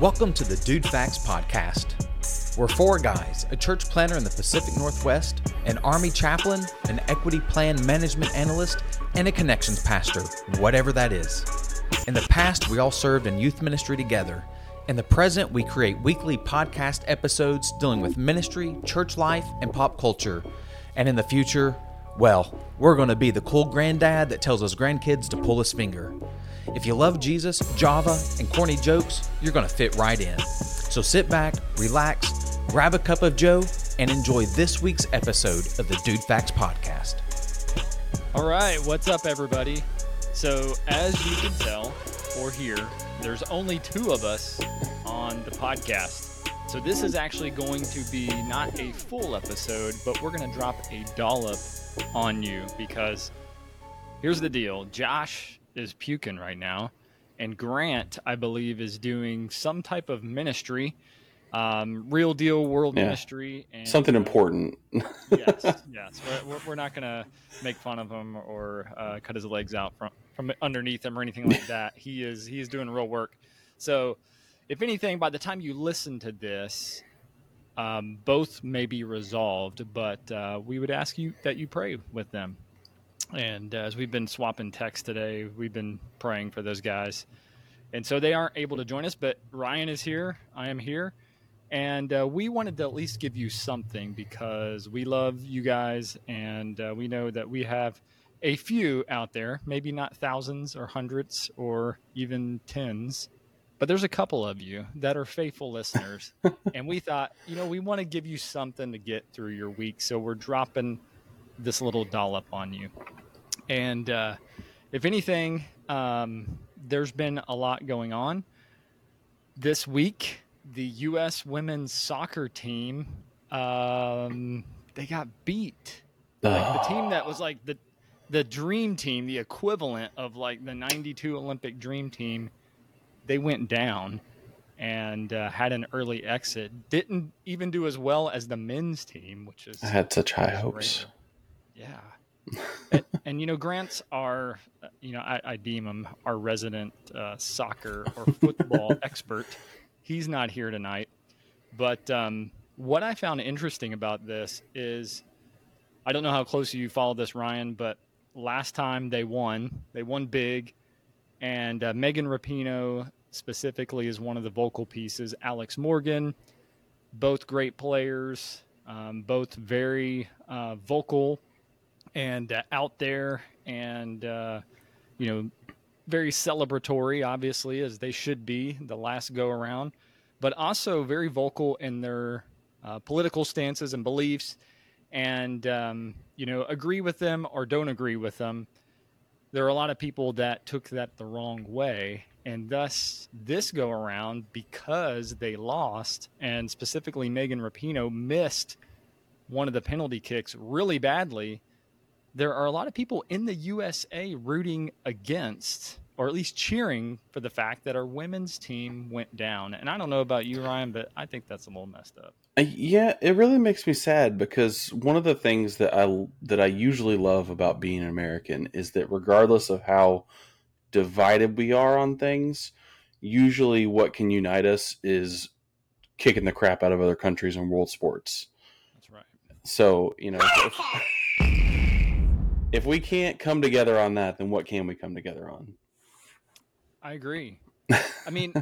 Welcome to the DudeFax Podcast. We're four guys a church planner in the Pacific Northwest, an Army chaplain, an equity plan management analyst, and a connections pastor, whatever that is. In the past, we all served in youth ministry together. In the present, we create weekly podcast episodes dealing with ministry, church life, and pop culture. And in the future, well, we're going to be the cool granddad that tells his grandkids to pull his finger. If you love Jesus, Java, and corny jokes, you're going to fit right in. So sit back, relax, grab a cup of Joe, and enjoy this week's episode of the DudeFax Podcast. All right, what's up, everybody? So, as you can tell or hear, there's only two of us on the podcast. So, this is actually going to be not a full episode, but we're going to drop a dollop on you because here's the deal Josh is puking right now, and Grant, I believe, is doing some type of ministry, um, real deal world Yeah. ministry, and Something important. yes, yes. We're, we're, we're not gonna make fun of him or uh, cut his legs out from from underneath him or anything like that. He is he is doing real work. So, if anything, by the time you listen to this, um, both may be resolved. But uh, we would ask you that you pray with them. And uh, as we've been swapping texts today, we've been praying for those guys. And so they aren't able to join us, but Ryan is here. I am here. And uh, we wanted to at least give you something because we love you guys and uh, we know that we have a few out there, maybe not thousands or hundreds or even tens, but there's a couple of you that are faithful listeners. and we thought, you know, we want to give you something to get through your week. So we're dropping this little dollop on you. And uh, if anything, um, there's been a lot going on this week. The U.S. women's soccer team, um, they got beat. Like the team that was like the the dream team, the equivalent of like the '92 Olympic dream team, they went down and uh, had an early exit. Didn't even do as well as the men's team, which is I had such high hopes. rare. Yeah. and, and, you know, Grant's our, you know, I, I deem him our resident uh, soccer or football expert. He's not here tonight. But um, what I found interesting about this is I don't know how close you follow this, Ryan, but last time they won, they won big. And uh, Megan Rapinoe specifically is one of the vocal pieces. Alex Morgan, both great players, um, both very uh, vocal and uh, out there and uh, you know very celebratory obviously as they should be the last go around but also very vocal in their uh, political stances and beliefs. And um, you know agree with them or don't agree with them there are a lot of people that took that the wrong way. And thus this go around because they lost and specifically Megan Rapinoe missed one of the penalty kicks really badly there are a lot of people in the USA rooting against, or at least cheering for the fact that our women's team went down. And I don't know about you, Ryan, but I think that's a little messed up. Uh, yeah, it really makes me sad because one of the things that I that I usually love about being an American is that regardless of how divided we are on things, usually what can unite us is kicking the crap out of other countries in world sports. That's right. So, you know, if, if we can't come together on that, then what can we come together on? I agree. I mean,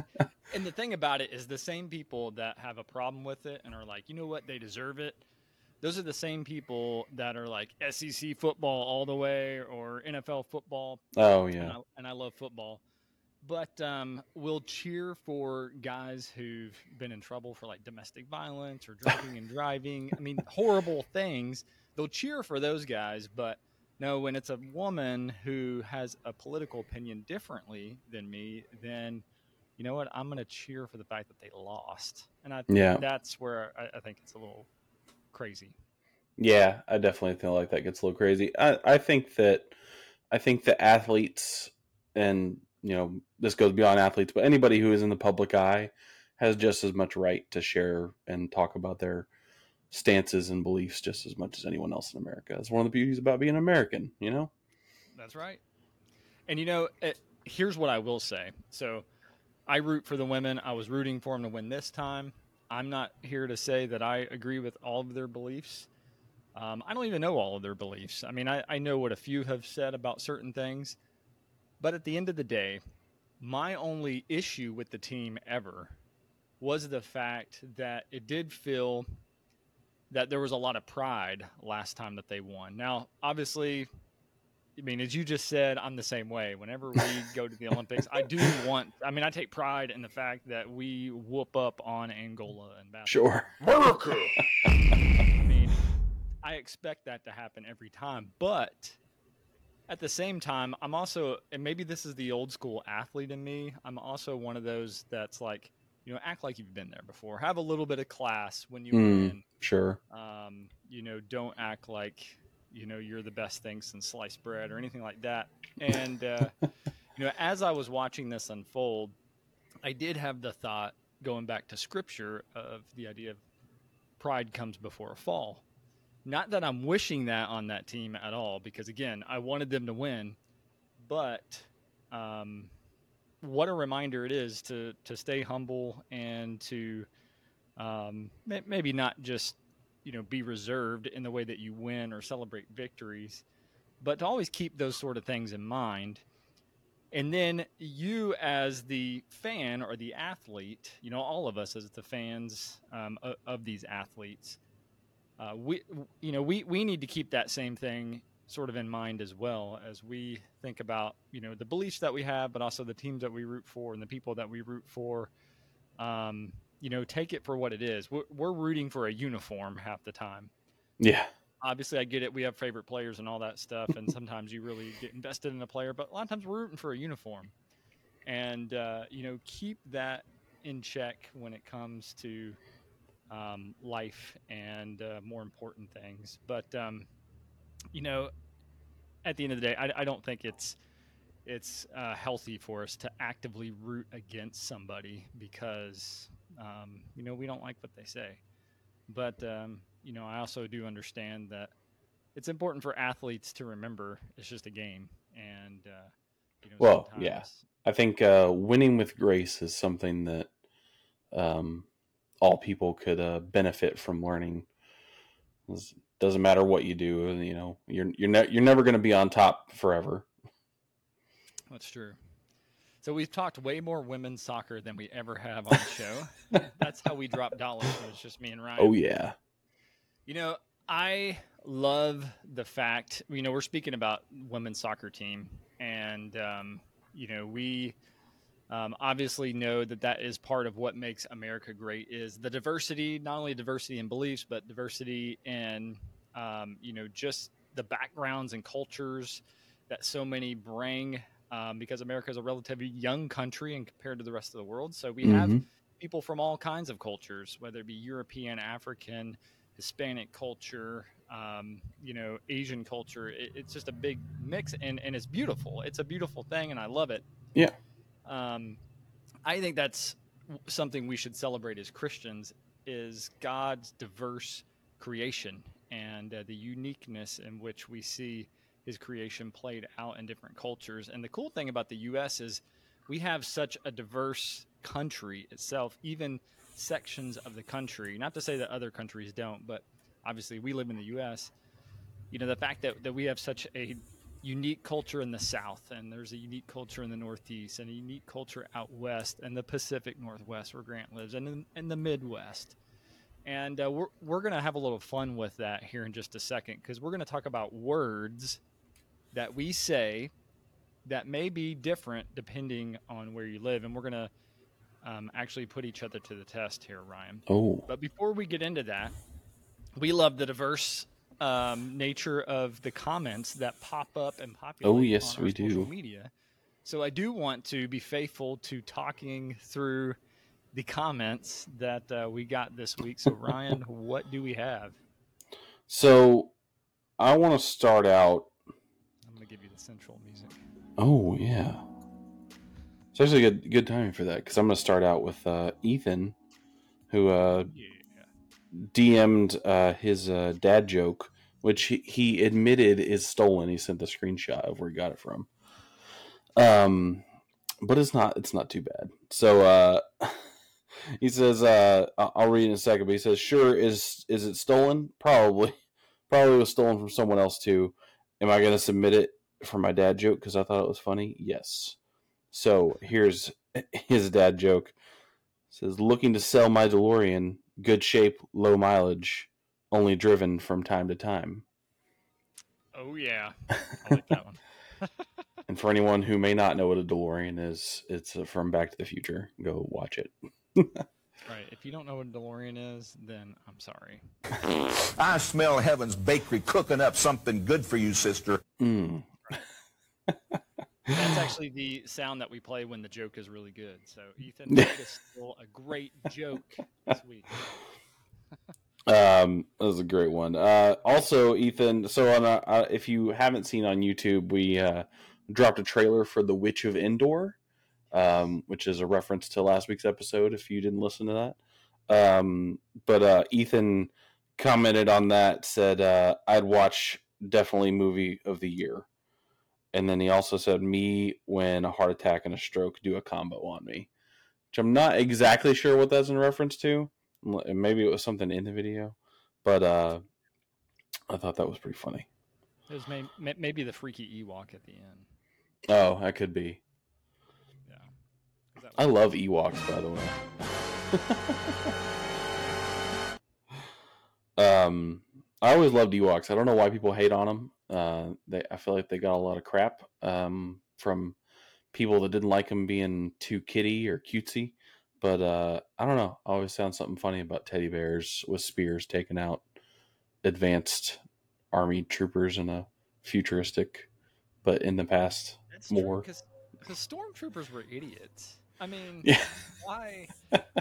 and the thing about it is the same people that have a problem with it and are like, you know what, they deserve it. Those are the same people that are like SEC football all the way or NFL football Oh and, yeah. I, and I love football. But um, we'll cheer for guys who've been in trouble for like domestic violence or drinking and driving. I mean, horrible things. They'll cheer for those guys, but no, when it's a woman who has a political opinion differently than me, then you know what? I'm going to cheer for the fact that they lost, and I Yeah. that's where I, I think it's a little crazy. Yeah, I definitely feel like that gets a little crazy. I, I think that I think that athletes and you know this goes beyond athletes, but anybody who is in the public eye has just as much right to share and talk about their stances and beliefs just as much as anyone else in America. It's one of the beauties about being American, you know. That's right. And you know, it, here's what I will say. So, I root for the women. I was rooting for them to win this time. I'm not here to say that I agree with all of their beliefs. Um, I don't even know all of their beliefs. I mean, I, I know what a few have said about certain things. But at the end of the day, my only issue with the team ever was the fact that it did feel that there was a lot of pride last time that they won. Now, obviously, I mean, as you just said, I'm the same way. Whenever we go to the Olympics, I do want. I mean, I take pride in the fact that we whoop up on Angola and basketball. Sure. America. I mean, I expect that to happen every time, but at the same time, I'm also, and maybe this is the old school athlete in me. I'm also one of those that's like, you know, act like you've been there before. Have a little bit of class when you Mm. win. Sure. Um, you know, don't act like you know you're the best thing since sliced bread or anything like that. And uh, you know, as I was watching this unfold, I did have the thought going back to scripture of the idea of pride comes before a fall. Not that I'm wishing that on that team at all, because again, I wanted them to win, but um, what a reminder it is to to stay humble and to um, maybe not just you know be reserved in the way that you win or celebrate victories, but to always keep those sort of things in mind. And then you, as the fan or the athlete, you know, all of us as the fans um, of, of these athletes, uh, we, you know, we, we need to keep that same thing sort of in mind as well as we think about, you know, the beliefs that we have, but also the teams that we root for and the people that we root for. Um, you know, take it for what it is. We're, we're rooting for a uniform half the time Yeah. obviously I get it. We have favorite players and all that stuff, and sometimes you really get invested in a player, but a lot of times we're rooting for a uniform, and uh, you know keep that in check when it comes to um, life and uh, more important things. But um, you know, at the end of the day, I, I don't think it's it's uh, healthy for us to actively root against somebody because um, you know we don't like what they say. But um, you know, I also do understand that it's important for athletes to remember it's just a game, and uh, you know, Well, yeah. I think uh, winning with grace is something that um, all people could uh, benefit from learning. It doesn't matter what you do, you know, you're you're ne- you're never going to be on top forever. That's true. So we've talked way more women's soccer than we ever have on the show. That's how we drop dollars. It's just me and Ryan. Oh yeah, You know, I love the fact, you know, we're speaking about women's soccer team, and, um, you know, we um, obviously know that that is part of what makes America great is the diversity, not only diversity in beliefs, but diversity in, um, you know, just the backgrounds and cultures that so many bring um, because America is a relatively young country and compared to the rest of the world. So we have Mhm. people from all kinds of cultures, whether it be European, African, Hispanic culture, um, you know, Asian culture. It, it's just a big mix, and, and it's beautiful. It's a beautiful thing, and I love it. Yeah. Um, I think that's something we should celebrate as Christians is God's diverse creation and uh, the uniqueness in which we see His creation played out in different cultures. And the cool thing about the U.S. is we have such a diverse country itself, even sections of the country. Not to say that other countries don't, but obviously we live in the U.S. You know, the fact that, that we have such a unique culture in the South, and there's a unique culture in the Northeast, and a unique culture out west, and the Pacific Northwest where Grant lives, and in, the Midwest. And uh, we're, we're going to have a little fun with that here in just a second because we're going to talk about words that we say that may be different depending on where you live. And we're going to um, actually put each other to the test here, Ryan. oh But before we get into that, we love the diverse um, nature of the comments that pop up and populate. Oh, yes, we social do. Media. So I do want to be faithful to talking through the comments that uh, we got this week. So Ryan, what do we have? So I want to start out. Going to give you the central music. Oh yeah, it's actually good good timing for that because I'm going to start out with uh, Ethan, who uh, Yeah. DM'd uh, his uh, dad joke, which he, he admitted is stolen. He sent the screenshot of where he got it from. Um, but it's not it's not too bad. So uh he says uh I'll read in a second, but he says sure is is it stolen? Probably. Probably was stolen from someone else too. Am I going to submit it for my dad joke cuz I thought it was funny? Yes. So, here's his dad joke. It says looking to sell my DeLorean, good shape, low mileage, only driven from time to time. Oh yeah. I like that one. And for anyone who may not know what a DeLorean is, it's uh, from Back to the Future. Go watch it. Right. If you don't know what a DeLorean is, then I'm sorry. I smell Heaven's Bakery cooking up something good for you, sister. Mm. That's actually the sound that we play when the joke is really good. So Ethan that is still a great joke this week. Um, that was a great one. Uh, also, Ethan. So, on a, uh, if you haven't seen on YouTube, we uh, dropped a trailer for The Witch of Endor, um, which is a reference to last week's episode. If you didn't listen to that, um, but uh, Ethan commented on that, said uh, I'd watch definitely movie of the year, and then he also said me when a heart attack and a stroke do a combo on me, which I'm not exactly sure what that's in reference to. Maybe it was something in the video, but uh, I thought that was pretty funny. It was may- maybe the freaky Ewok at the end. Oh, that could be. I love Ewoks, by the way. um, I always loved Ewoks. I don't know why people hate on them. Uh, they, I feel like they got a lot of crap um, from people that didn't like them being too kitty or cutesy. But uh, I don't know. I always found something funny about teddy bears with spears taking out advanced army troopers in a futuristic, but in the past That's more. because stormtroopers were idiots. I mean, Yeah. why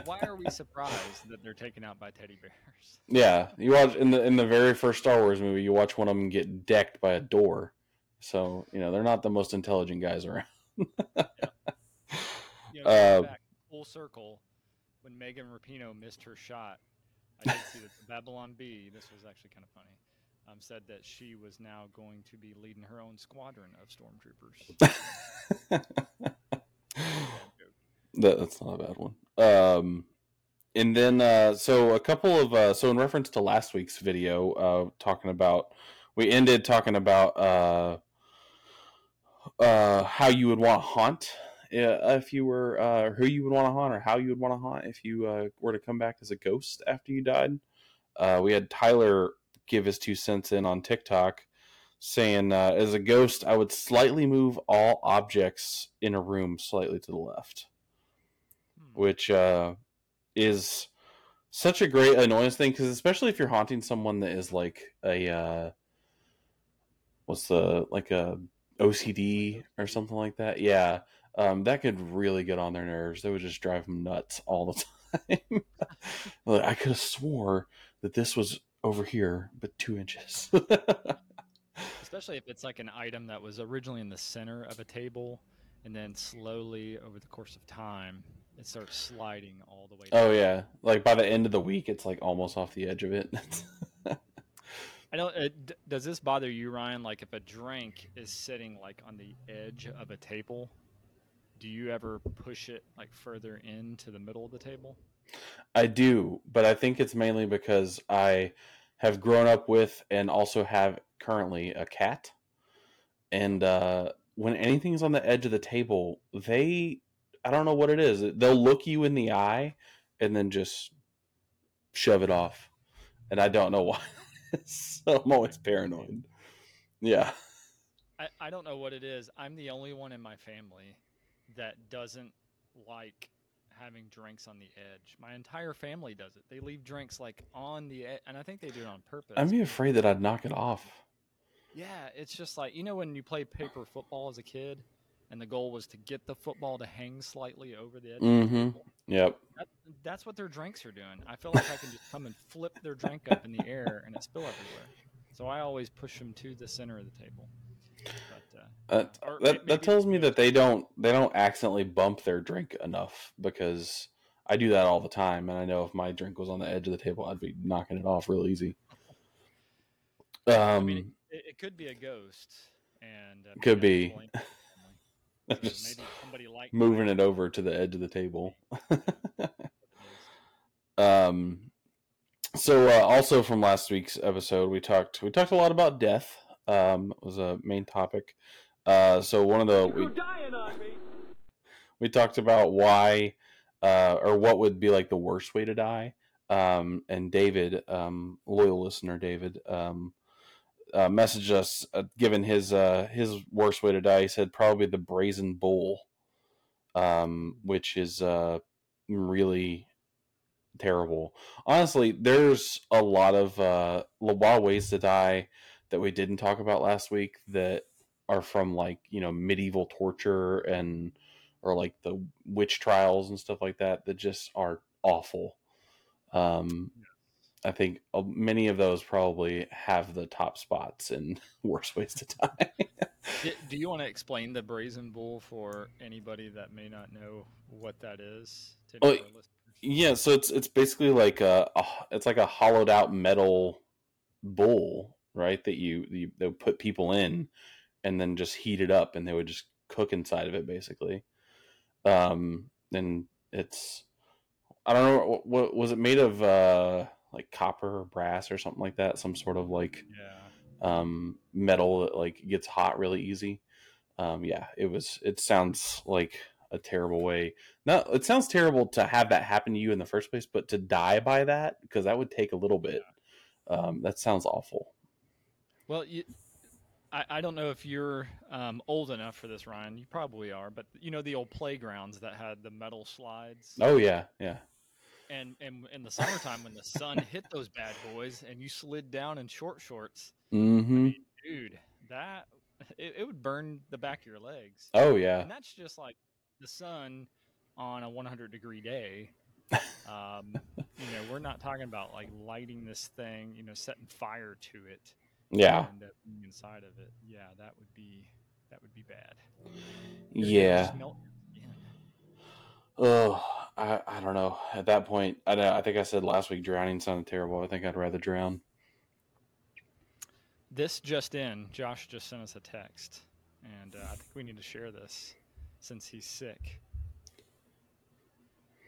why are we surprised that they're taken out by teddy bears? Yeah, you watch in the in the very first Star Wars movie, you watch one of them get decked by a door. So you know they're not the most intelligent guys around. You know, Uh, back full circle, when Megan Rapinoe missed her shot, I did see that the Babylon Bee. This was actually kind of funny. Um, said that she was now going to be leading her own squadron of stormtroopers. that, that's not a bad one. Um, and then uh, so a couple of uh, so in reference to last week's video, uh, talking about we ended talking about uh, uh, how you would want to haunt uh, if you were uh, who you would want to haunt or how you would want to haunt if you uh, were to come back as a ghost after you died. Uh, we had Tyler give his two cents in on TikTok saying, uh, as a ghost, I would slightly move all objects in a room slightly to the left. Which uh, is such a great annoyance thing because especially if you're haunting someone that is like a uh, what's the like a OCD or something like that, yeah. Um, that could really get on their nerves. That would just drive them nuts all the time. like, I could have swore that this was over here, but two inches. Especially if it's like an item that was originally in the center of a table, and then slowly over the course of time, it starts sliding all the way. oh yeah, like by the end of the week, it's like almost off the edge of it. I don't. Uh, d- does this bother you, Ryan? Like if a drink is sitting like on the edge of a table, do you ever push it like further into the middle of the table? I do, but I think it's mainly because I have grown up with and also have currently a cat. And uh, when anything's on the edge of the table, they, I don't know what it is. They'll look you in the eye and then just shove it off. And I don't know why. so I'm always paranoid. Yeah. I, I don't know what it is. I'm the only one in my family that doesn't like having drinks on the edge. My entire family does it. They leave drinks like on the edge, and I think they do it on purpose. I'd be afraid that I'd knock it off. Yeah, it's just like you know when you play paper football as a kid, and the goal was to get the football to hang slightly over the edge. Of the Mhm. table. Yep. That, that's what their drinks are doing. I feel like I can just come and flip their drink up in the air and it spill everywhere. So I always push them to the center of the table. But, uh, That, that, that tells me that they don't they don't accidentally bump their drink enough because I do that all the time and I know if my drink was on the edge of the table I'd be knocking it off real easy. I Um mean, it, it could be a ghost, and uh, Could be. that's blame- Just maybe somebody like moving it over to the edge of the table. um, so uh, also from last week's episode, we talked we talked a lot about death. Um, was a main topic. Uh, so one of the we, we talked about why uh, or what would be like the worst way to die. Um, and David, um, loyal listener David, um, uh, messaged us, uh, given his uh, his worst way to die. He said probably the brazen bull, um, which is uh, really terrible. Honestly, there's a lot of uh, lot ways to die that we didn't talk about last week that are from like you know medieval torture and or like the witch trials and stuff like that that just are awful. Um, I think uh, many of those probably have the top spots in worst ways to die. Do, do you want to explain the brazen bull for anybody that may not know what that is? Listeners? yeah, so it's it's basically like a, a it's like a hollowed out metal bowl, right? That you you they would put people in and then just heat it up and they would just cook inside of it basically. Um and it's I don't know what, what was it made of uh like copper or brass or something like that, some sort of like Yeah. um, metal that like gets hot really easy. Um, yeah, it was. It sounds like a terrible way. No, it sounds terrible to have that happen to you in the first place, but to die by that because that would take a little bit. Um, that sounds awful. Well, you, I, I don't know if you're um, old enough for this, Ryan. You probably are, but you know the old playgrounds that had the metal slides, Oh yeah, yeah, and and in the summertime when the sun hit those bad boys and you slid down in short shorts, mm-hmm. dude, that it, it would burn the back of your legs. Oh yeah, and that's just like the sun on a 100 degree day. Um, you know, we're not talking about like lighting this thing, you know, setting fire to it. yeah, and inside of it. Yeah, that would be that would be bad. Yeah. just melt your skin. Oh, I, I don't know. At that point, I I think I said last week drowning sounded terrible. I think I'd rather drown. This just in, Josh just sent us a text, and uh, I think we need to share this since he's sick.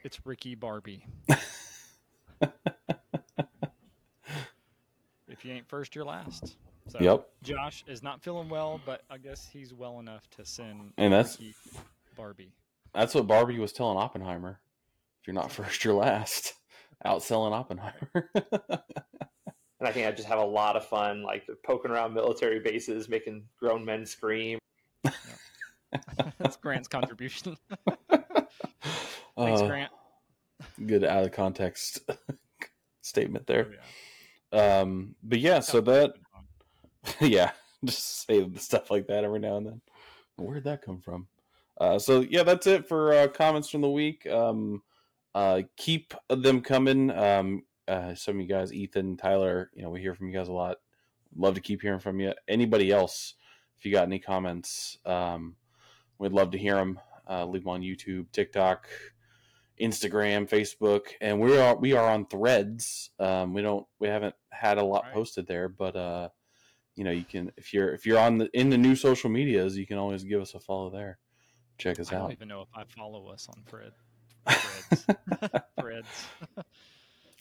It's Ricky Barbie. if you ain't first, you're last. So Yep. Josh is not feeling well, but I guess he's well enough to send And that's- Ricky Barbie. That's what Barbie was telling Oppenheimer. If you're not first, you're last. Outselling Oppenheimer. And I think I just have a lot of fun, like poking around military bases, making grown men scream. That's Grant's contribution. Thanks, Uh, Grant. Good out of context statement Oh, there. yeah. Um, but yeah, so that yeah, just say stuff like that every now and then. Where'd that come from? Uh, so yeah, that's it for uh, comments from the week. Um, uh, keep them coming. Um, uh, some of you guys, Ethan, Tyler, you know, we hear from you guys a lot. Love to keep hearing from you. Anybody else, if you got any comments, um, we'd love to hear them. Uh, leave them on YouTube, TikTok, Instagram, Facebook, and we are we are on Threads. Um, we don't we haven't had a lot Right. posted there, but uh, you know you can if you're if you're on the in the new social medias, you can always give us a follow there. Check us I don't out. even know if I follow us on Fred. Threads. Threads.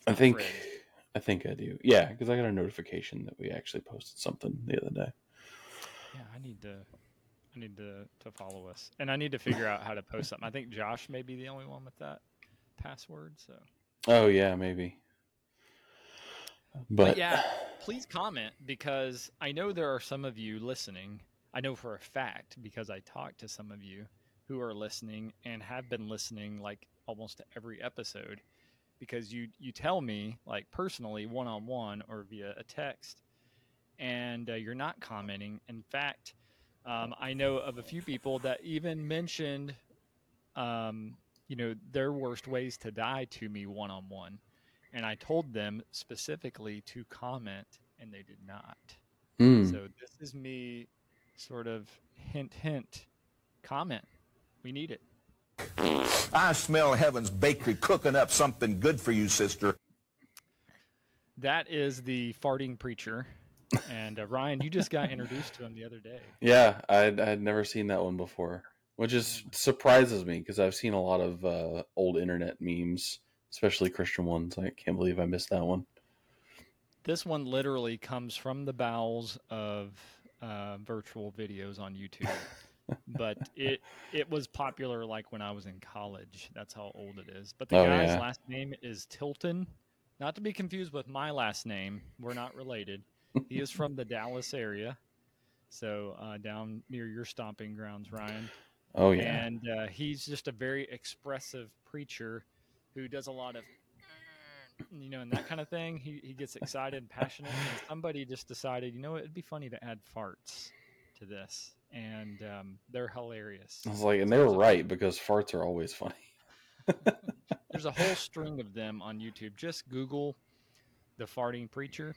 I think Threads. I think I do. Yeah, because I got a notification that we actually posted something the other day. Yeah, I need to. I need to to follow us, and I need to figure out how to post something. I think Josh may be the only one with that password. So, Oh yeah, maybe. But, but yeah, please comment because I know there are some of you listening. I know for a fact because I talked to some of you who are listening and have been listening like almost to every episode because you you tell me like personally one on one or via a text and uh, you're not commenting. In fact, um, I know of a few people that even mentioned, um, you know, their worst ways to die to me one on one, and I told them specifically to comment, and they did not. Hmm. So this is me, sort of hint, hint, comment. We need it. I smell heaven's bakery cooking up something good for you, sister. That is the farting preacher. And uh, Ryan, you just got introduced to him the other day. yeah, I'd I'd never seen that one before. which is surprises me because I've seen a lot of uh, old internet memes, especially Christian ones. I can't believe I missed that one. This one literally comes from the bowels of uh, virtual videos on YouTube. but it it was popular like when I was in college. That's how old it is. But the Oh, guy's yeah. last name is Tilton, not to be confused with my last name. We're not related. he is from the Dallas area, so uh, down near your stomping grounds, Ryan. Oh yeah, And uh, he's just a very expressive preacher who does a lot of, you know, and that kind of thing. He, he gets excited and passionate. And somebody just decided, you know, it'd be funny to add farts to this. And um, they're hilarious. I was like, and they were right because farts are always funny. There's a whole string of them on YouTube. Just Google the farting preacher,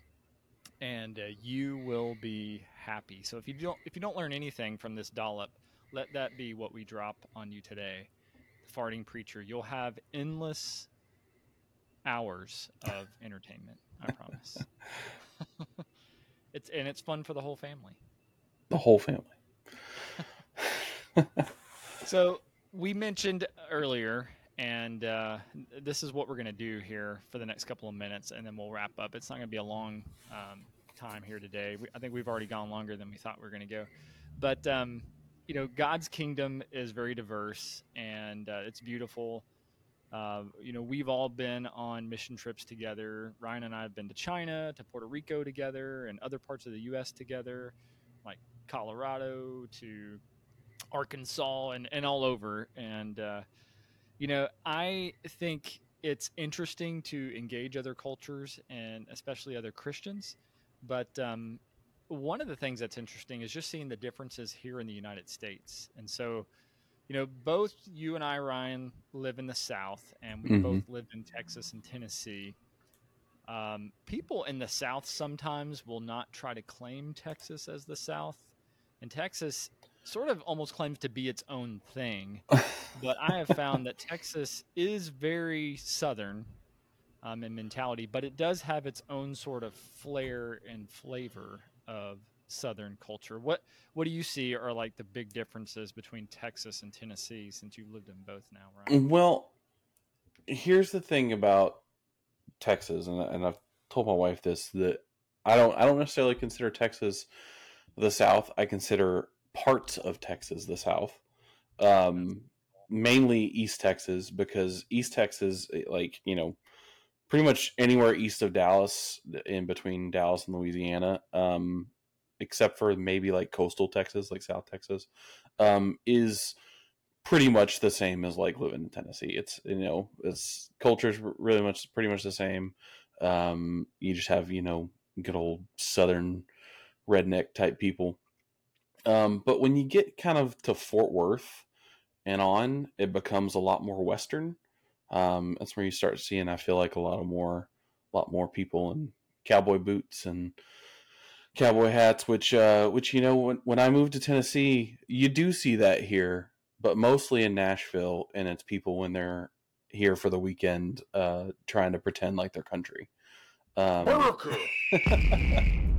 and uh, you will be happy. So if you don't if you don't learn anything from this dollop, let that be what we drop on you today. The farting preacher. You'll have endless hours of entertainment. I promise. it's and it's fun for the whole family. The whole family. So we mentioned earlier, and uh, this is what we're going to do here for the next couple of minutes, and then we'll wrap up. It's not going to be a long um, time here today. We, I think we've already gone longer than we thought we were going to go, but um, you know, God's kingdom is very diverse and uh, it's beautiful. Uh, you know, we've all been on mission trips together. Ryan and I have been to China, to Puerto Rico together, and other parts of the U.S. together, like Colorado to Arkansas and, and all over. And, uh, you know, I think it's interesting to engage other cultures and especially other Christians. But um, one of the things that's interesting is just seeing the differences here in the United States. And so, you know, both you and I, Ryan, live in the South, and we Mhm. both lived in Texas and Tennessee. Um, people in the South sometimes will not try to claim Texas as the South, and Texas sort of almost claims to be its own thing. but I have found that Texas is very Southern um, in mentality, but it does have its own sort of flair and flavor of Southern culture. What what do you see are like the big differences between Texas and Tennessee since you've lived in both now, Ryan? Well, here's the thing about Texas, and, and I've told my wife this that I don't I don't necessarily consider Texas the South. I consider parts of Texas the South, um, mainly East Texas because East Texas, eh, like you know, pretty much anywhere east of Dallas, in between Dallas and Louisiana, um, except for maybe like coastal Texas, like South Texas, um, is pretty much the same as like living in Tennessee. It's you know, it's culture's really much pretty much the same. Um, you just have you know good old Southern redneck type people. Um, but when you get kind of to Fort Worth and on, it becomes a lot more Western. Um, that's where you start seeing, I feel like, a lot of more, a lot more people in cowboy boots and cowboy hats. Which, uh, which you know, when when I moved to Tennessee, you do see that here, but mostly in Nashville, and it's people when they're here for the weekend, uh, trying to pretend like they're country. Um,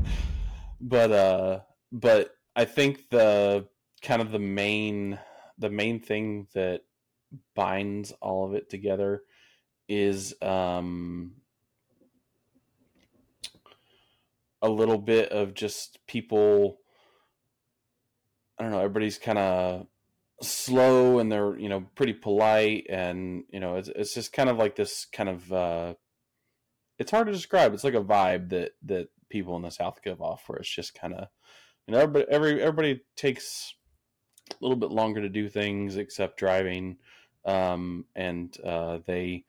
but uh but i think the kind of the main the main thing that binds all of it together is um a little bit of just people i don't know everybody's kind of slow and they're you know pretty polite and you know it's, it's just kind of like this kind of uh it's hard to describe. It's like a vibe that that people in the south give off where it's just kind of know everybody every, everybody takes a little bit longer to do things except driving um and uh they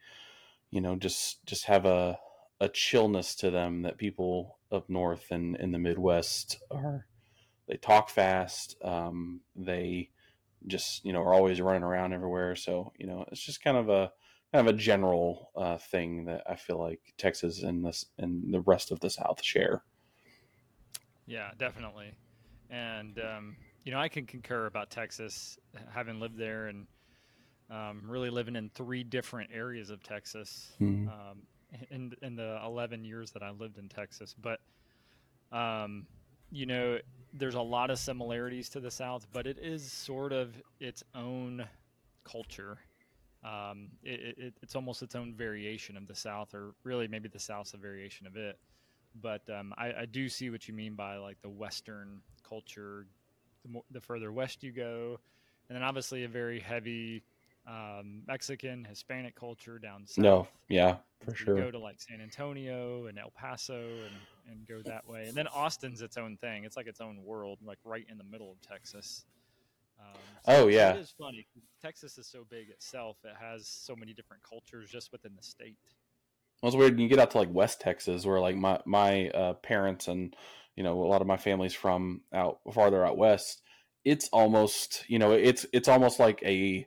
you know just just have a a chillness to them that people up north and in the midwest are they talk fast um they just you know are always running around everywhere so you know it's just kind of a kind of a general uh, thing that I feel like Texas and this and the rest of the South share. Yeah, definitely. And um, you know, I can concur about Texas, having lived there and um, really living in three different areas of Texas Mhm. um, in in the 11 years that I lived in Texas. But um, you know, there's a lot of similarities to the South, but it is sort of its own culture. Um, it, it, it's almost its own variation of the South, or really maybe the South's a variation of it. But um, I, I, do see what you mean by like the Western culture. The, more, the further west you go, and then obviously a very heavy um, Mexican, Hispanic culture down south. No, yeah, for you sure. Go to like San Antonio and El Paso and, and go that way. And then Austin's its own thing. It's like its own world, like right in the middle of Texas. Um, oh yeah, it is funny. Texas is so big itself; it has so many different cultures just within the state. It's weird. You get out to like West Texas, where like my my uh, parents and you know a lot of my family's from out farther out west. It's almost you know it's it's almost like a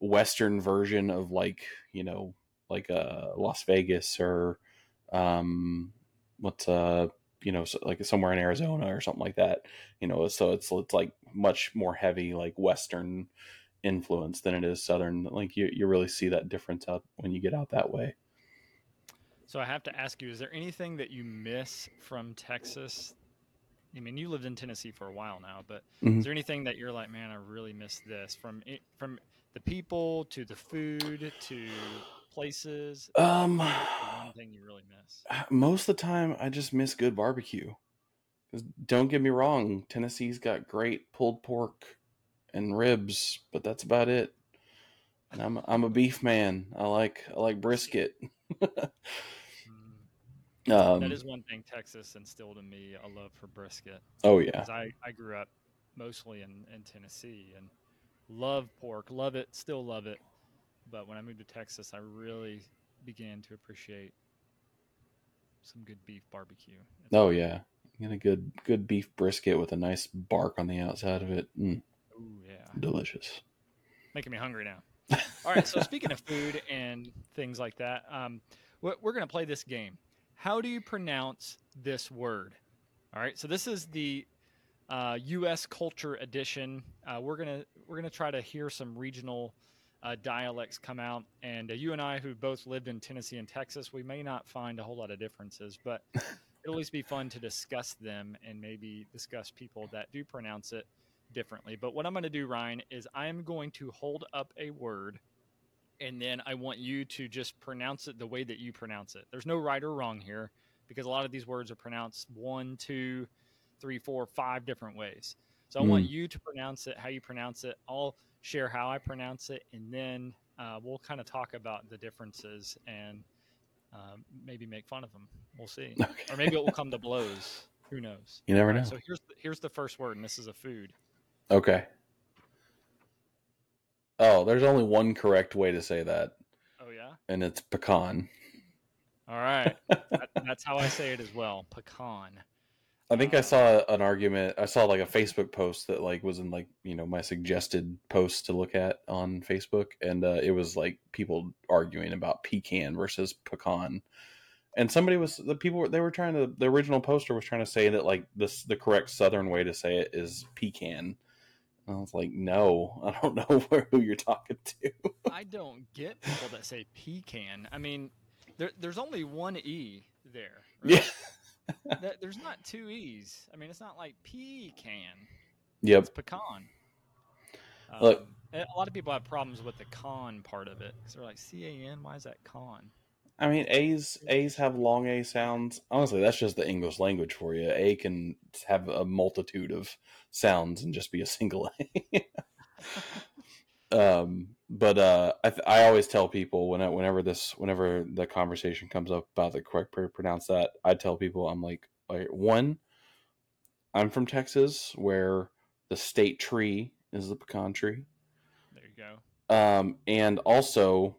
western version of like you know like uh Las Vegas or um what's uh you know like somewhere in Arizona or something like that you know so it's it's like much more heavy like western influence than it is southern like you you really see that difference out when you get out that way so I have to ask you is there anything that you miss from Texas I mean, you lived in Tennessee for a while now, but mm-hmm. is there anything that you're like, man, I really miss this from it, from the people to the food to places? Um, one thing you really miss. Most of the time, I just miss good barbecue. Because Don't get me wrong, Tennessee's got great pulled pork and ribs, but that's about it. And I'm I'm a beef man. I like I like brisket. Um, that is one thing Texas instilled in me a love for brisket. Oh yeah, I, I grew up mostly in, in Tennessee and love pork, love it, still love it. But when I moved to Texas, I really began to appreciate some good beef barbecue. Oh yeah, get a good good beef brisket with a nice bark on the outside of it. Mm. Oh yeah, delicious. Making me hungry now. All right, so speaking of food and things like that, um, we're going to play this game how do you pronounce this word? All right, so this is the uh, U.S. Culture Edition. Uh, we're gonna we're gonna try to hear some regional uh, dialects come out, and uh, you and I, who both lived in Tennessee and Texas, we may not find a whole lot of differences, but it'll at least be fun to discuss them and maybe discuss people that do pronounce it differently. But what I'm going to do, Ryan, is I'm going to hold up a word and then I want you to just pronounce it the way that you pronounce it. There's no right or wrong here because a lot of these words are pronounced one, two, three, four, five different ways. So I mm. want you to pronounce it how you pronounce it. I'll share how I pronounce it, and then uh, we'll kind of talk about the differences and uh, maybe make fun of them. We'll see, or maybe it will come to blows. Who knows? You never know. so here's the, here's the first word, and this is a food. Okay. Oh, there's only one correct way to say that. Oh yeah. And it's pecan. All right. that, that's how I say it as well. Pecan. I think uh, I saw an argument. I saw like a Facebook post that like was in like you know my suggested post to look at on Facebook, and uh, it was like people arguing about pecan versus pecan, and somebody was the people they were trying to the original poster was trying to say that like this the correct Southern way to say it is pecan, I was like, no, I don't know where, who you're talking to. I don't get people that say pecan. I mean, there, there's only one E there. Right? Yeah. there's not two E's. I mean, it's not like pecan. Yep. It's pecan. Um, Look, a lot of people have problems with the con part of it because they're like, C A N, why is that con? I mean, A's A's have long A sounds. Honestly, that's just the English language for you. A can have a multitude of sounds and just be a single A. um, but uh, I I always tell people when I, whenever this whenever the conversation comes up about the correct way to pronounce that, I tell people I'm like, one, I'm from Texas where the state tree is the pecan tree. There you go. Um, and also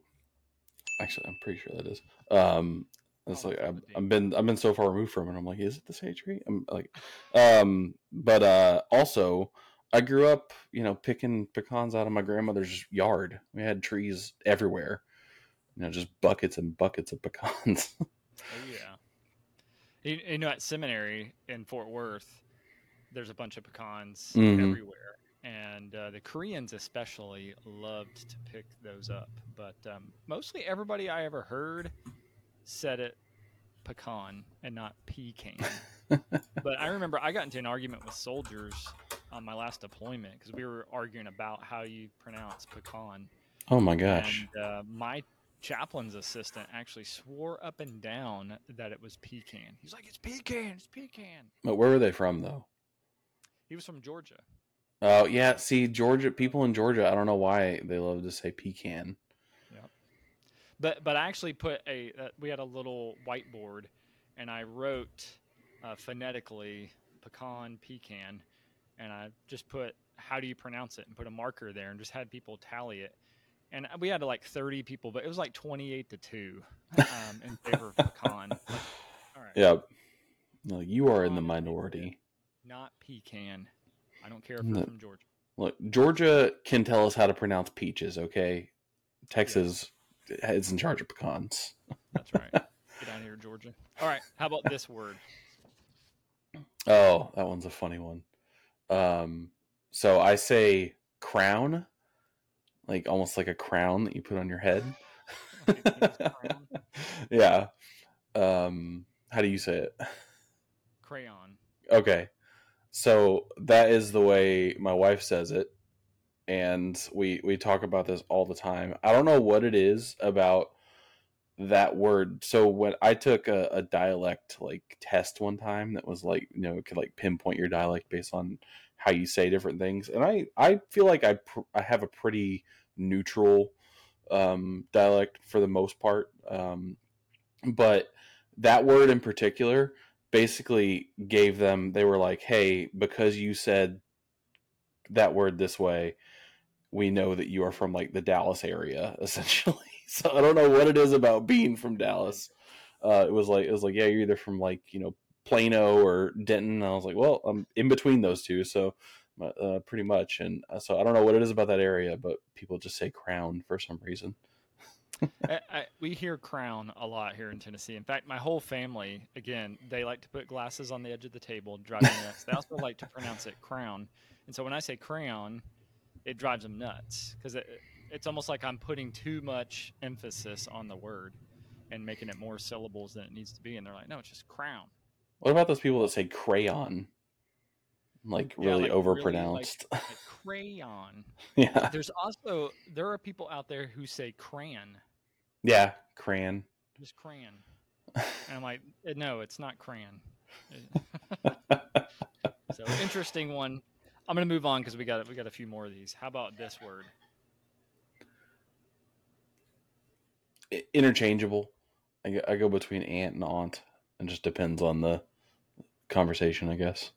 Actually, I'm pretty sure that is. Um, it's like I've, I've, been I've been so far removed from it. I'm like, is it the sage tree? I'm like, um, but uh, also I grew up, you know, picking pecans out of my grandmother's yard. We had trees everywhere, you know, just buckets and buckets of pecans. oh yeah, you, you, know, at seminary in Fort Worth, there's a bunch of pecans mm-hmm. everywhere and uh, the Koreans especially loved to pick those up. But um, mostly everybody I ever heard said it pecan and not pecan. but I remember I got into an argument with soldiers on my last deployment because we were arguing about how you pronounce pecan. Oh my gosh. And uh, my chaplain's assistant actually swore up and down that it was pecan. He's like, "It's pecan, it's pecan." But where were they from though? He was from Georgia. Oh yeah, see Georgia people in Georgia, I don't know why they love to say pecan. Yeah, But but I actually put a uh, we had a little whiteboard, and I wrote uh, phonetically pecan pecan, and I just put how do you pronounce it and put a marker there and just had people tally it. And we had like 30 people, but it was like 28 to 2 um, in favor of pecan. Like, all right. Yeah. No, you are in the minority. Not pecan. I don't care if you're No. from Georgia. Look, Georgia can tell us how to pronounce peaches, okay? Texas is in charge of pecans. That's right. Get out of here, Georgia. All right. How about this word? Oh, that one's a funny one. Um, so I say crown, like almost like a crown that you put on your head. Like a king's crown? yeah. Um, how do you say it? Crayon. Okay. So that is the way my wife says it. And we we talk about this all the time. I don't know what it is about that word. So when I took a, a dialect like test one time that was like, you know, it could like pinpoint your dialect based on how you say different things. And I I feel like I pr- I have a pretty neutral um dialect for the most part. Um but that word in particular basically gave them they were like hey because you said that word this way we know that you are from like the dallas area essentially. So i don't know what it is about being from dallas. Uh, it was like it was like yeah you're either from like you know plano or denton and i was like well i'm in between those two so uh, pretty much and uh, so i don't know what it is about that area but people just say crown for some reason I, I, we hear crown a lot here in Tennessee. In fact, my whole family, again, they like to put glasses on the edge of the table, drive me nuts. They also like to pronounce it crown. And so when I say crayon, it drives them nuts because it, it's almost like I'm putting too much emphasis on the word and making it more syllables than it needs to be. And they're like, no, it's just crown. what about those people that say crayon like Yeah, really like overpronounced like crayon. yeah There's also, there are people out there who say crayon, yeah crayon just crayon. And I'm like, "Eh, no, it's not crayon. so interesting one. I'm gonna move on because we got we got a few more of these. How about this word? Interchangeable. I go, I go between aunt and aunt. It just depends on the conversation, I guess.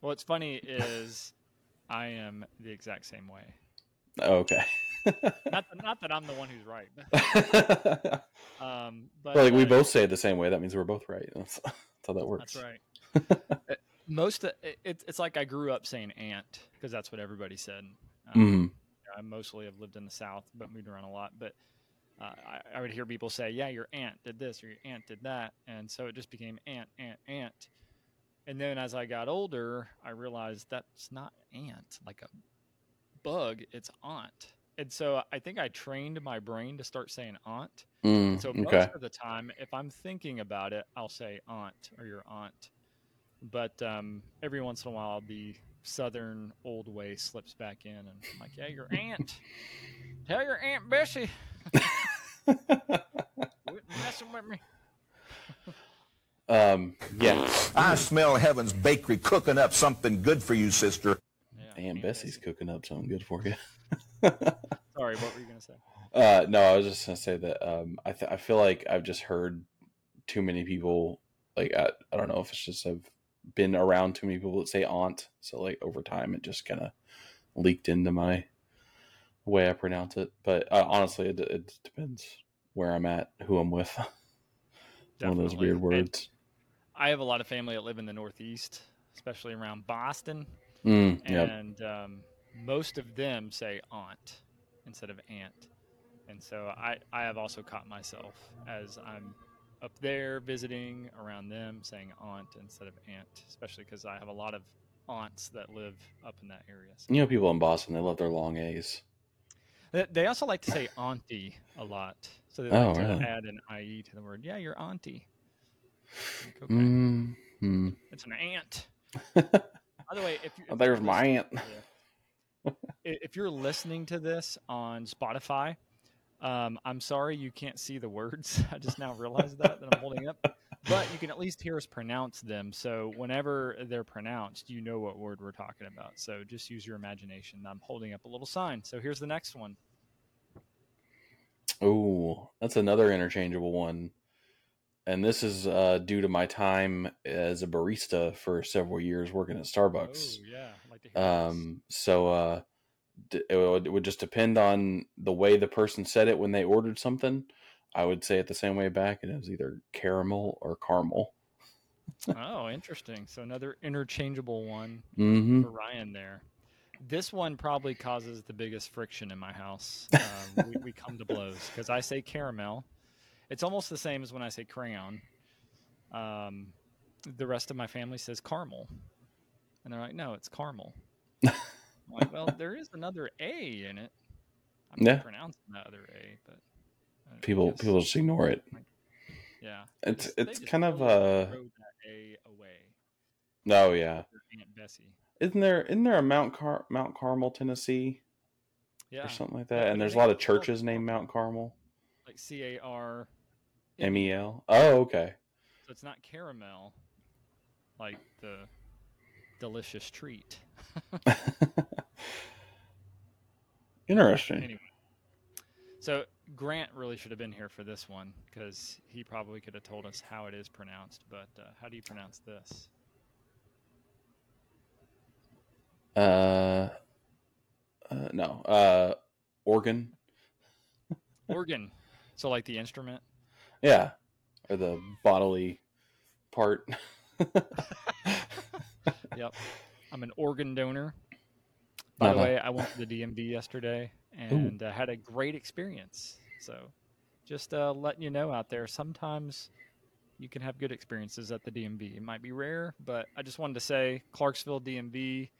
Well, what's funny is I am the exact same way. Oh, okay. Not that, not that I'm the one who's right. but, Um, but well, like we uh, both say it the same way. That means we're both right. That's, that's how that works. That's right. Uh, Most of, it, it's it's like I grew up saying aunt because that's what everybody said. Um, Mhm. I mostly have lived in the South, but moved around a lot. But uh, I, I would hear people say, "Yeah, your aunt did this or your aunt did that," and so it just became aunt, aunt, aunt. And then as I got older, I realized that's not aunt, like a bug. It's aunt. And so I think I trained my brain to start saying aunt. Mm, So most okay. of the time, if I'm thinking about it, I'll say aunt or your aunt. But um, every once in a while, the southern old way slips back in, and I'm like, "Yeah, your aunt. Tell your aunt Bessie, messing with me." um. Yeah. I smell heaven's bakery cooking up something good for you, sister. Yeah, Aunt Bessie's cooking up something good for you. Sorry, what were you gonna say? Uh, no, I was just gonna say that um, I th- I feel like I've just heard too many people like I, I don't know if it's just I've been around too many people that say aunt, so like over time it just kind of leaked into my way I pronounce it. But uh, honestly, it, it depends where I'm at, who I'm with. One of those weird And words. I have a lot of family that live in the Northeast, especially around Boston. Mm, yep. and um, most of them say aunt instead of aunt and so I, I have also caught myself as i'm up there visiting around them saying aunt instead of aunt especially because i have a lot of aunts that live up in that area so. You know, people in Boston they love their long A's. they, they also like to say auntie a lot so they Oh, to really? add an ie to the word yeah your auntie Like, okay. Mm, Hmm. It's an aunt. By the way, if, you, Oh, if there's you're my aunt. Yeah. If you're listening to this on Spotify, um, I'm sorry you can't see the words. I just now realized that that I'm holding up, but you can at least hear us pronounce them. So whenever they're pronounced, you know what word we're talking about. So just use your imagination. I'm holding up a little sign. So here's the next one. Oh, that's another interchangeable one. And this is uh, due to my time as a barista for several years working at Starbucks. Oh yeah, I'd like to hear this. Um, so uh, d- it would, it would just depend on the way the person said it when they ordered something. I would say it the same way back, and it was either caramel or caramel. oh, interesting. So another interchangeable one Mm-hmm. for Ryan there. This one probably causes the biggest friction in my house. Um, we, we come to blows because I say caramel. It's almost the same as when I say crayon. Um, the rest of my family says caramel, and they're like, "No, it's caramel." Like, well, there is another A in it. I'm Yeah. not pronouncing that other A, but I People guess- people just ignore it. yeah, they It's they it's kind of uh that A away. oh yeah. Aunt Bessie. Isn't there isn't there a Mount Car- Mount Carmel, Tennessee, Yeah, or something like that? but And there's a lot of churches named Mount Carmel. like C A R M E L. Oh, okay. So it's not caramel, like the delicious treat. Interesting. Anyway, so Grant really should have been here for this one because he probably could have told us how it is pronounced. But uh, how do you pronounce this? Uh, uh no. Uh, organ. Organ. So like the instrument. Yeah, or the bodily part. Yep. I'm an organ donor. By the way, I went to the DMV yesterday and uh, had a great experience. So, just uh, letting you know out there, sometimes you can have good experiences at the DMV. It might be rare, but I just wanted to say, Clarksville DMV,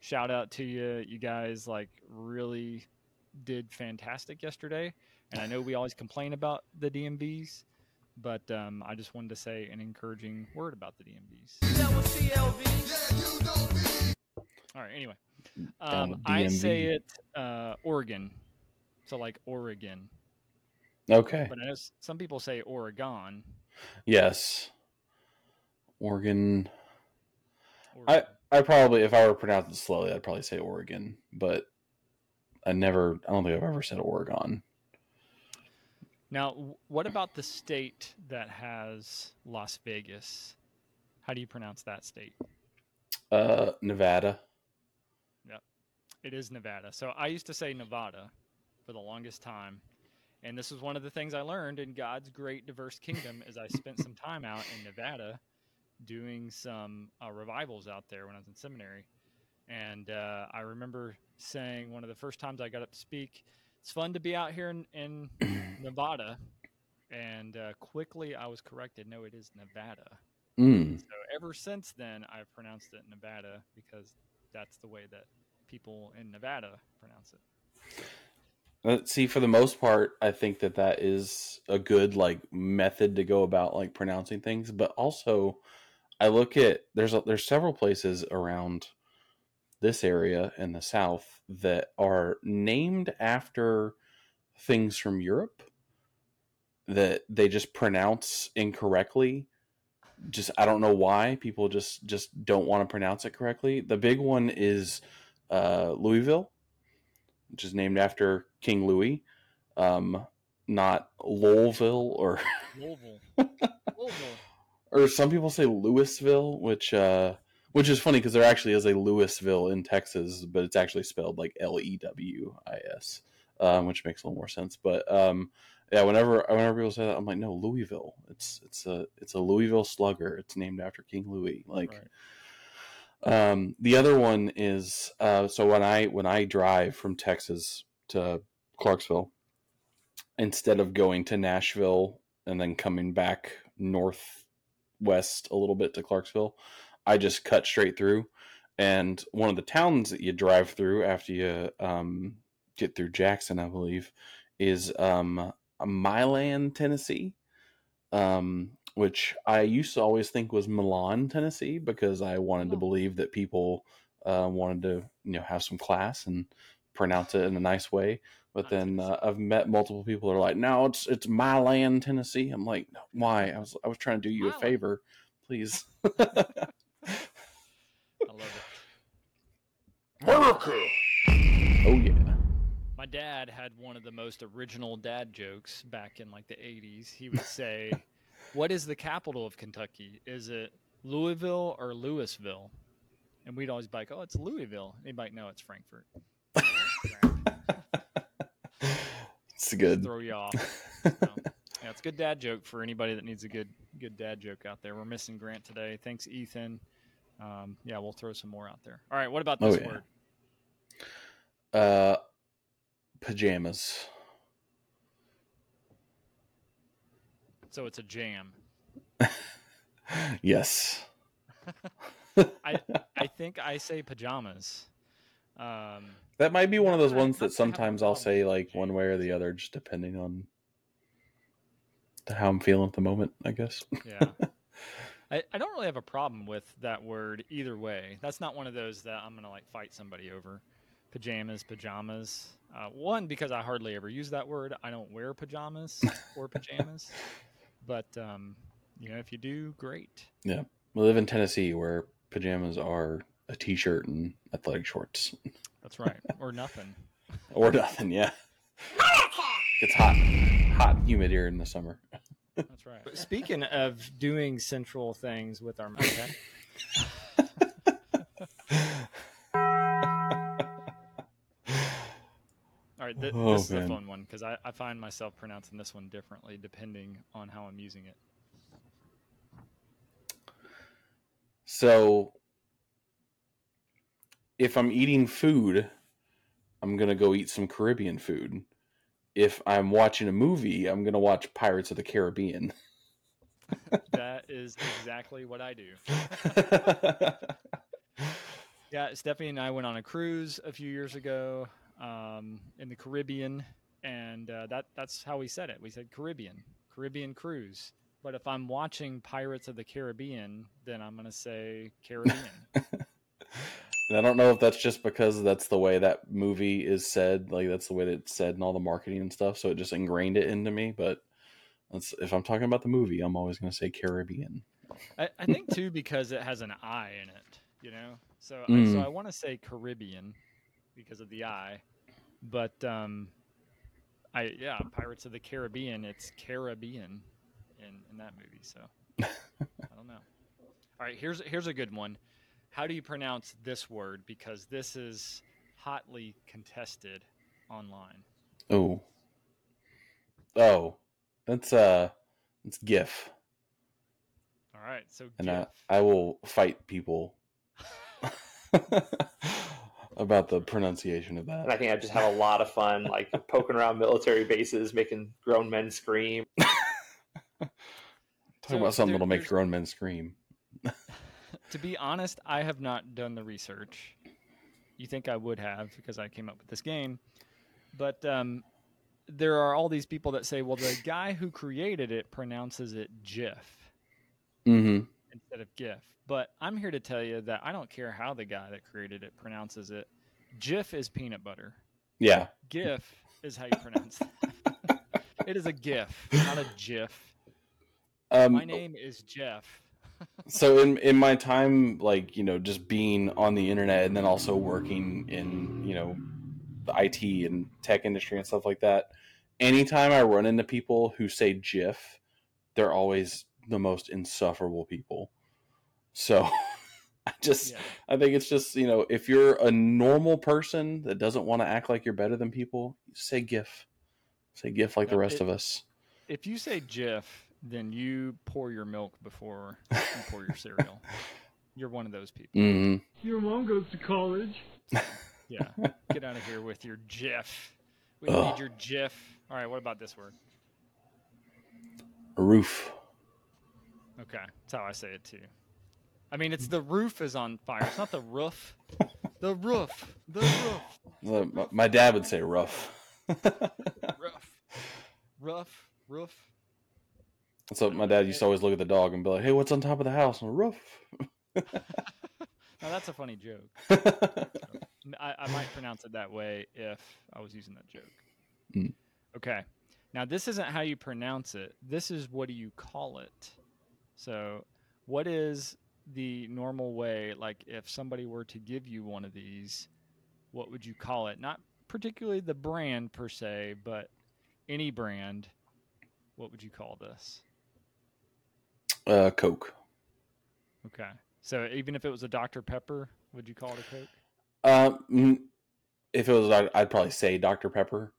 shout out to you. You guys like really did fantastic yesterday. And I know we always complain about the DMVs, but um, I just wanted to say an encouraging word about the DMVs. All right. Anyway, um, I say it uh, Oregon, so like Oregon. okay. But I know some people say Oregon. Yes. Oregon. Oregon. I probably, if I were to pronounce it slowly, I'd probably say Oregon, but I never, I don't think I've ever said Oregon. Now, what about the state that has Las Vegas? How do you pronounce that state? Uh, Nevada. It is Nevada. So I used to say Nevada for the longest time. And this was one of the things I learned in God's great diverse kingdom as I spent some time out in Nevada doing some uh, revivals out there when I was in seminary. And uh, I remember saying one of the first times I got up to speak, it's fun to be out here in, in Nevada. And uh, quickly I was corrected. No, it is Nevada. Mm. So ever since then, I've pronounced it Nevada because that's the way that people in Nevada pronounce it. Uh, See, for the most part, I think that that is a good like method to go about like pronouncing things. But also, I look at there's a, there's several places around this area in the South that are named after things from Europe that they just pronounce incorrectly. Just I don't know why people just just don't want to pronounce it correctly. The big one is uh, Louisville which is named after King Louis, um, not Lowellville or Louisville. Louisville. or some people say Louisville, which uh, which is funny because there actually is a Louisville in Texas, but it's actually spelled like L E W I S, um, which makes a little more sense. But um, yeah, whenever whenever people say that, I'm like, no, Louisville. It's it's a it's a Louisville Slugger. It's named after King Louis. Like. Right. Um, the other one is uh, so when I when I drive from Texas to Clarksville, instead of going to Nashville and then coming back northwest a little bit to Clarksville, I just cut straight through. And one of the towns that you drive through after you um, get through Jackson, I believe, is um, Milan, Tennessee. Um, which I used to always think was Milan, Tennessee, because I wanted to Oh. believe that people uh, wanted to, you know, have some class and pronounce it in a nice way. But then uh, I've met multiple people that are like, "No, it's it's Milan, Tennessee." I'm like, "Why?" I was I was trying to do you a favor, please. I love it. America! oh yeah, My dad had one of the most original dad jokes back in like the 80s. He would say, What is the capital of Kentucky? Is it Louisville or Louisville? And we'd always be like, Oh, it's Louisville. And he'd be like, No, it's Frankfort. it's good. Throw you off. So, yeah, it's a good dad joke for anybody that needs a good good dad joke out there. We're missing Grant today. Thanks, Ethan. Um, yeah, we'll throw some more out there. All right, what about Oh, this yeah. word? Uh, pajamas. So it's a jam. yes. I I think I say pajamas. Um, That might be one of those Not that I- ones that that I have a sometimes I'll say like one way or the other, just depending on how I'm feeling at the moment. I guess. yeah. I, I don't really have a problem with that word either way. That's not one of those that I'm gonna like fight somebody over. Pajamas, pajamas. Uh, one because I hardly ever use that word. I don't wear pajamas or pajamas. But um, you know, if you do, great. Yeah, we live in Tennessee, where pajamas are a t-shirt and athletic shorts, That's right. or nothing. or nothing. Yeah. It's hot, hot humid here in the summer. That's right. Speaking of doing central things with our okay. Th- Oh, this is a man. fun one because I, I find myself pronouncing this one differently depending on how I'm using it. So, if I'm eating food, I'm gonna go eat some Caribbean food. If I'm watching a movie, I'm gonna watch Pirates of the Caribbean. That is exactly what I do. Yeah, Stephanie and I went on a cruise a few years ago um, in the Caribbean, and uh, that that's how we said it. We said Caribbean, Caribbean cruise. But if I'm watching Pirates of the Caribbean, then I'm gonna say Caribbean. And I don't know if that's just because that's the way that movie is said, like that's the way that it's said in all the marketing and stuff. So it just ingrained it into me. But that's, if I'm talking about the movie, I'm always going to say Caribbean. I, I think too because it has an I in it, you know. So Mm. so I want to say Caribbean because of the I, but um, I yeah, Pirates of the Caribbean. It's Caribbean in in that movie. So I don't know. All right, here's here's a good one. How do you pronounce this word? Because this is hotly contested online. Oh, oh, that's uh, it's GIF, All right, so GIF and I, I will fight people about the pronunciation of that. And I think I just have a lot of fun, like poking around military bases, making grown men scream. Talking So about something there- that'll make grown men scream. to be honest, I have not done the research. You think I would have because I came up with this game, but um, there are all these people that say, "Well, the guy who created it pronounces it GIF Mm-hmm. Instead of GIF." But I'm here to tell you that I don't care how the guy that created it pronounces it. GIF is peanut butter. Yeah, GIF is how you pronounce it. it is a GIF, not a GIF. um, My name is Jeff. so in in my time like you know just being on the internet and then also working in you know the IT and tech industry and stuff like that anytime I run into people who say GIF they're always the most insufferable people so I just Yeah. I think it's just you know if you're a normal person that doesn't want to act like you're better than people say GIF say GIF like the rest it- of us If you say GIF, then you pour your milk before you pour your cereal. You're one of those people. hmm Your mom goes to college. Yeah. Get out of here with your GIF. We Ugh. need your GIF. All right, what about this word? roof Okay, that's how I say it too. I mean, it's the roof is on fire. It's not the roof. The roof. The roof. Well, my- my dad would say rough rough. Rough. Roof. So my dad used to always look at the dog and be like, "Hey, what's on top of the house?" on the roof. Now that's a funny joke. I might pronounce it that way if I was using that joke. Mm. Okay. Now this isn't how you pronounce it. This is what do you call it? So, what is the normal way? Like, if somebody were to give you one of these, what would you call it? Not particularly the brand per se, but any brand. What would you call this? uh, Coke. Okay. So even if it was a Dr Pepper, would you call it a Coke? Mm, if it was, I'd, I'd probably say Dr Pepper.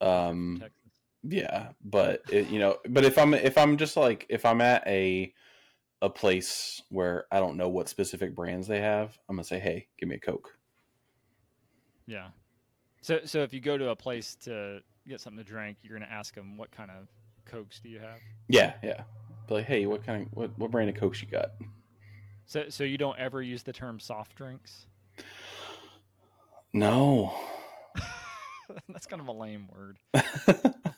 Um, Texas. Yeah, but it, you know, but if I'm if I'm just like if I'm at a a place where I don't know what specific brands they have, I'm gonna say, "Hey, give me a Coke." Yeah. So so if you go to a place to get something to drink, you're going to ask them what kind of cokes do you have. Yeah, yeah. Be like, "Hey, what kind of what what brand of Cokes you got?" So so you don't ever use the term soft drinks. No. That's kind of a lame word.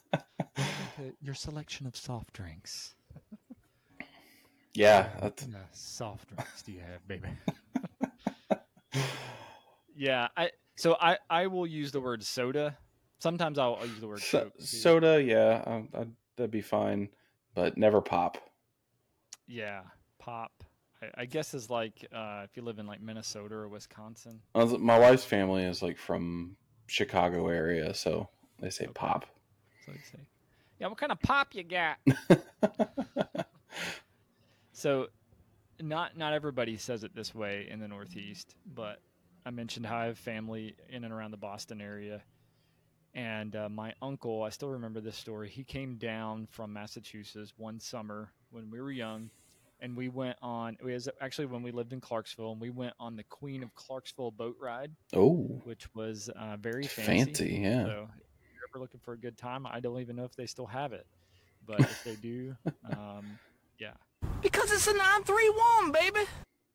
Your selection of soft drinks. yeah, that's soft drinks do you have, baby? yeah, I so I I will use the word soda. Sometimes I'll, I'll use the word so, Coke, soda. Yeah, um, I'd, that'd be fine, but never pop. Yeah, pop. I, I guess is like uh, if you live in like Minnesota or Wisconsin. My wife's family is like from Chicago area, so they say Okay. pop. So you say, yeah, what kind of pop you got? so, not not everybody says it this way in the Northeast, but I mentioned how I have family in and around the Boston area, and uh, my uncle. I still remember this story. He came down from Massachusetts one summer when we were young, and we went on. It was actually when we lived in Clarksville, and we went on the Queen of Clarksville boat ride, oh, which was uh, very fancy. fancy, yeah. So ever looking for a good time, I don't even know if they still have it. But if they do, um, yeah. Because it's a 931, baby.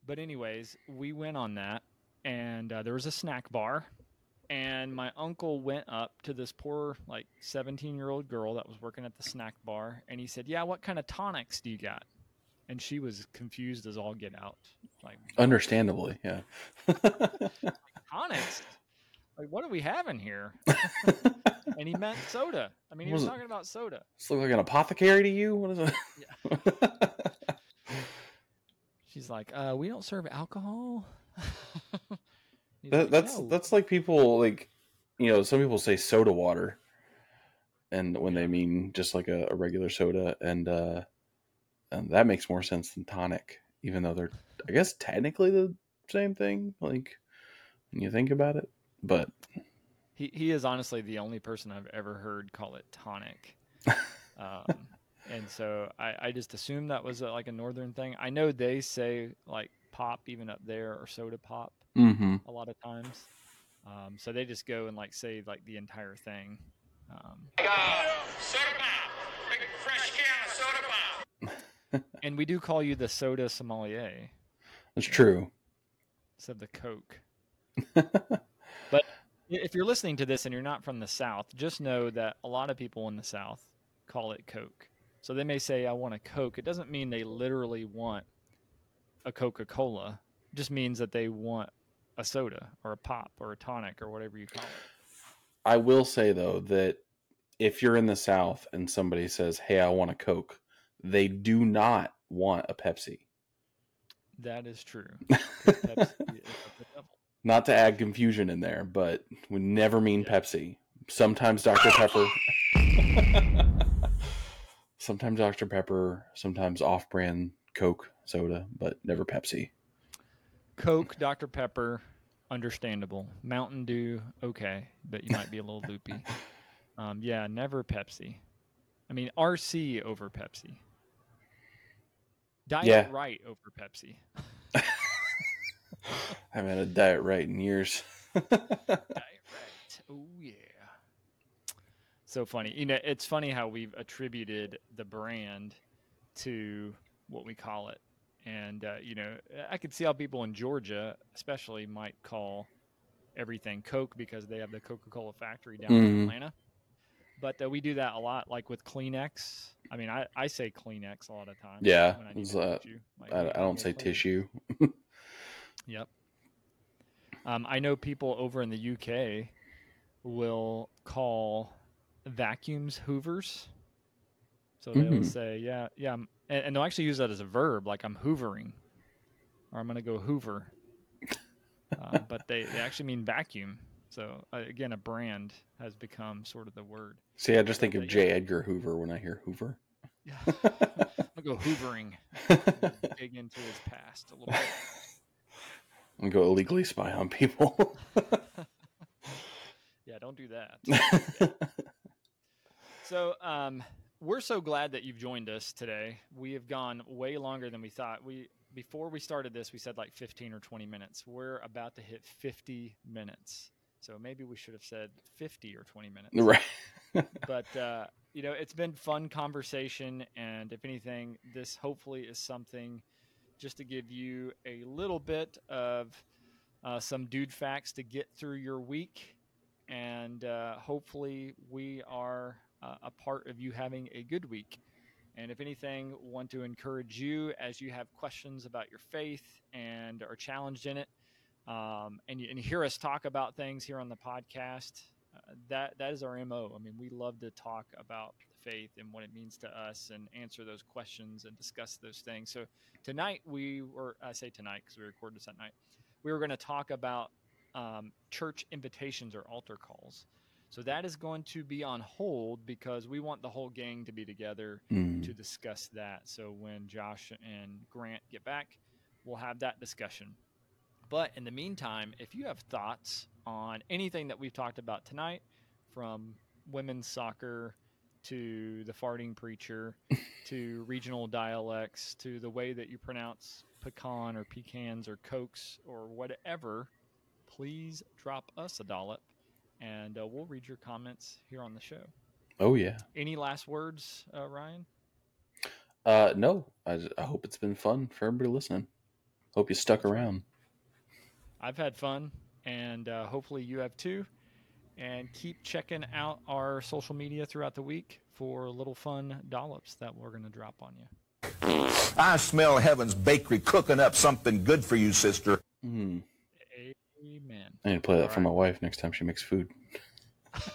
But anyways, we went on that, and uh, there was a snack bar, and my uncle went up to this poor like 17 year old girl that was working at the snack bar, and he said, "Yeah, what kind of tonics do you got?" And she was confused as all get out, like Understandably, yeah. tonics. Like, what do we have in here? and he meant soda. I mean, he Was talking about soda. This look like an apothecary to you? What is it? She's like, uh, we don't serve alcohol. That, like, that's "No." that's like people like you know some people say soda water, and when they mean just like a, a regular soda, and uh, and that makes more sense than tonic, even though they're I guess technically the same thing. Like when you think about it, but he he is honestly the only person I've ever heard call it tonic. um, and so I, I just assumed that was a, like a northern thing. I know they say like pop even up there or soda pop mm-hmm. a lot of times. Um, so they just go and like say like the entire thing. Um, and we do call you the soda sommelier that's true. instead of the Coke. But if you're listening to this and you're not from the South, just know that a lot of people in the South call it Coke. So they may say, I want a Coke. It doesn't mean they literally want a Coca Cola, it just means that they want a soda or a pop or a tonic or whatever you call it. I will say though that if you're in the South and somebody says, "Hey, I want a Coke," they do not want a Pepsi. That is true. Pepsi is the devil. Not to add confusion in there, but we never mean Pepsi. Sometimes Dr. Pepper. sometimes Dr. Pepper, sometimes off brand Coke soda, but never Pepsi. Coke, Dr. Pepper, understandable. Mountain Dew, okay, but you might be a little loopy. Um, yeah, never Pepsi. I mean, RC over Pepsi. Diet Yeah. Rite over Pepsi. I haven't had a Diet Rite in years. Diet Rite. Oh yeah. So funny. You know, it's funny how we've attributed the brand to what we call it. And uh, you know, I could see how people in Georgia, especially, might call everything Coke because they have the Coca-Cola factory down in Mhm. Atlanta. but uh, we do that a lot, like with Kleenex. I mean, I, I say Kleenex a lot of times. Yeah, when I, uh. I, I don't say Kleenex? tissue. Yep. Um, I know people over in the UK will call vacuums hoovers. So they'll Mhm. say, yeah, yeah, and, and they'll actually use that as a verb, like I'm hoovering, or I'm going to go hoover. uh, but they, they actually mean vacuum. So uh, again, a brand has become sort of the word. See, I just think of J. Edgar Hoover when I hear Hoover. Yeah. I'm going to go hoovering, dig into his past a little bit. And go illegally spy on people. Yeah, don't do that. So, um, we're so glad that you've joined us today. We have gone way longer than we thought. We before we started this, we said like 15 or 20 minutes. We're about to hit 50 minutes. So maybe we should have said 50 or 20 minutes. right. But uh, you know, it's been fun conversation, and if anything, this hopefully is something just to give you a little bit of uh, some dude facts to get through your week, and uh, hopefully we are uh, a part of you having a good week. And if anything, want to encourage you as you have questions about your faith and are challenged in it, um, and, you, and hear us talk about things here on the podcast. Uh, that that is our mo. I mean, we love to talk about faith and what it means to us, and answer those questions and discuss those things. So tonight we were, I say tonight because we recorded this at night. We were going to talk about um, church invitations or altar calls. So that is going to be on hold because we want the whole gang to be together Mm. to discuss that. So when Josh and Grant get back, we'll have that discussion. But in the meantime, if you have thoughts on anything that we've talked about tonight, from women's soccer to the farting preacher to regional dialects to the way that you pronounce pecan or pecans or cokes or whatever, please drop us a dollop and uh, we'll read your comments here on the show. Oh yeah. Any last words, uh, Ryan? Uh, no, I, I hope it's been fun for everybody listening. Hope you stuck around. I've had fun, and uh, hopefully you have too and keep checking out our social media throughout the week for little fun dollops that we're going to drop on you. I smell Heaven's Bakery cooking up something good for you, sister. Mm. Amen. I need to play that for my wife next time she makes food.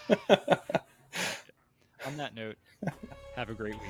on that note, have a great week.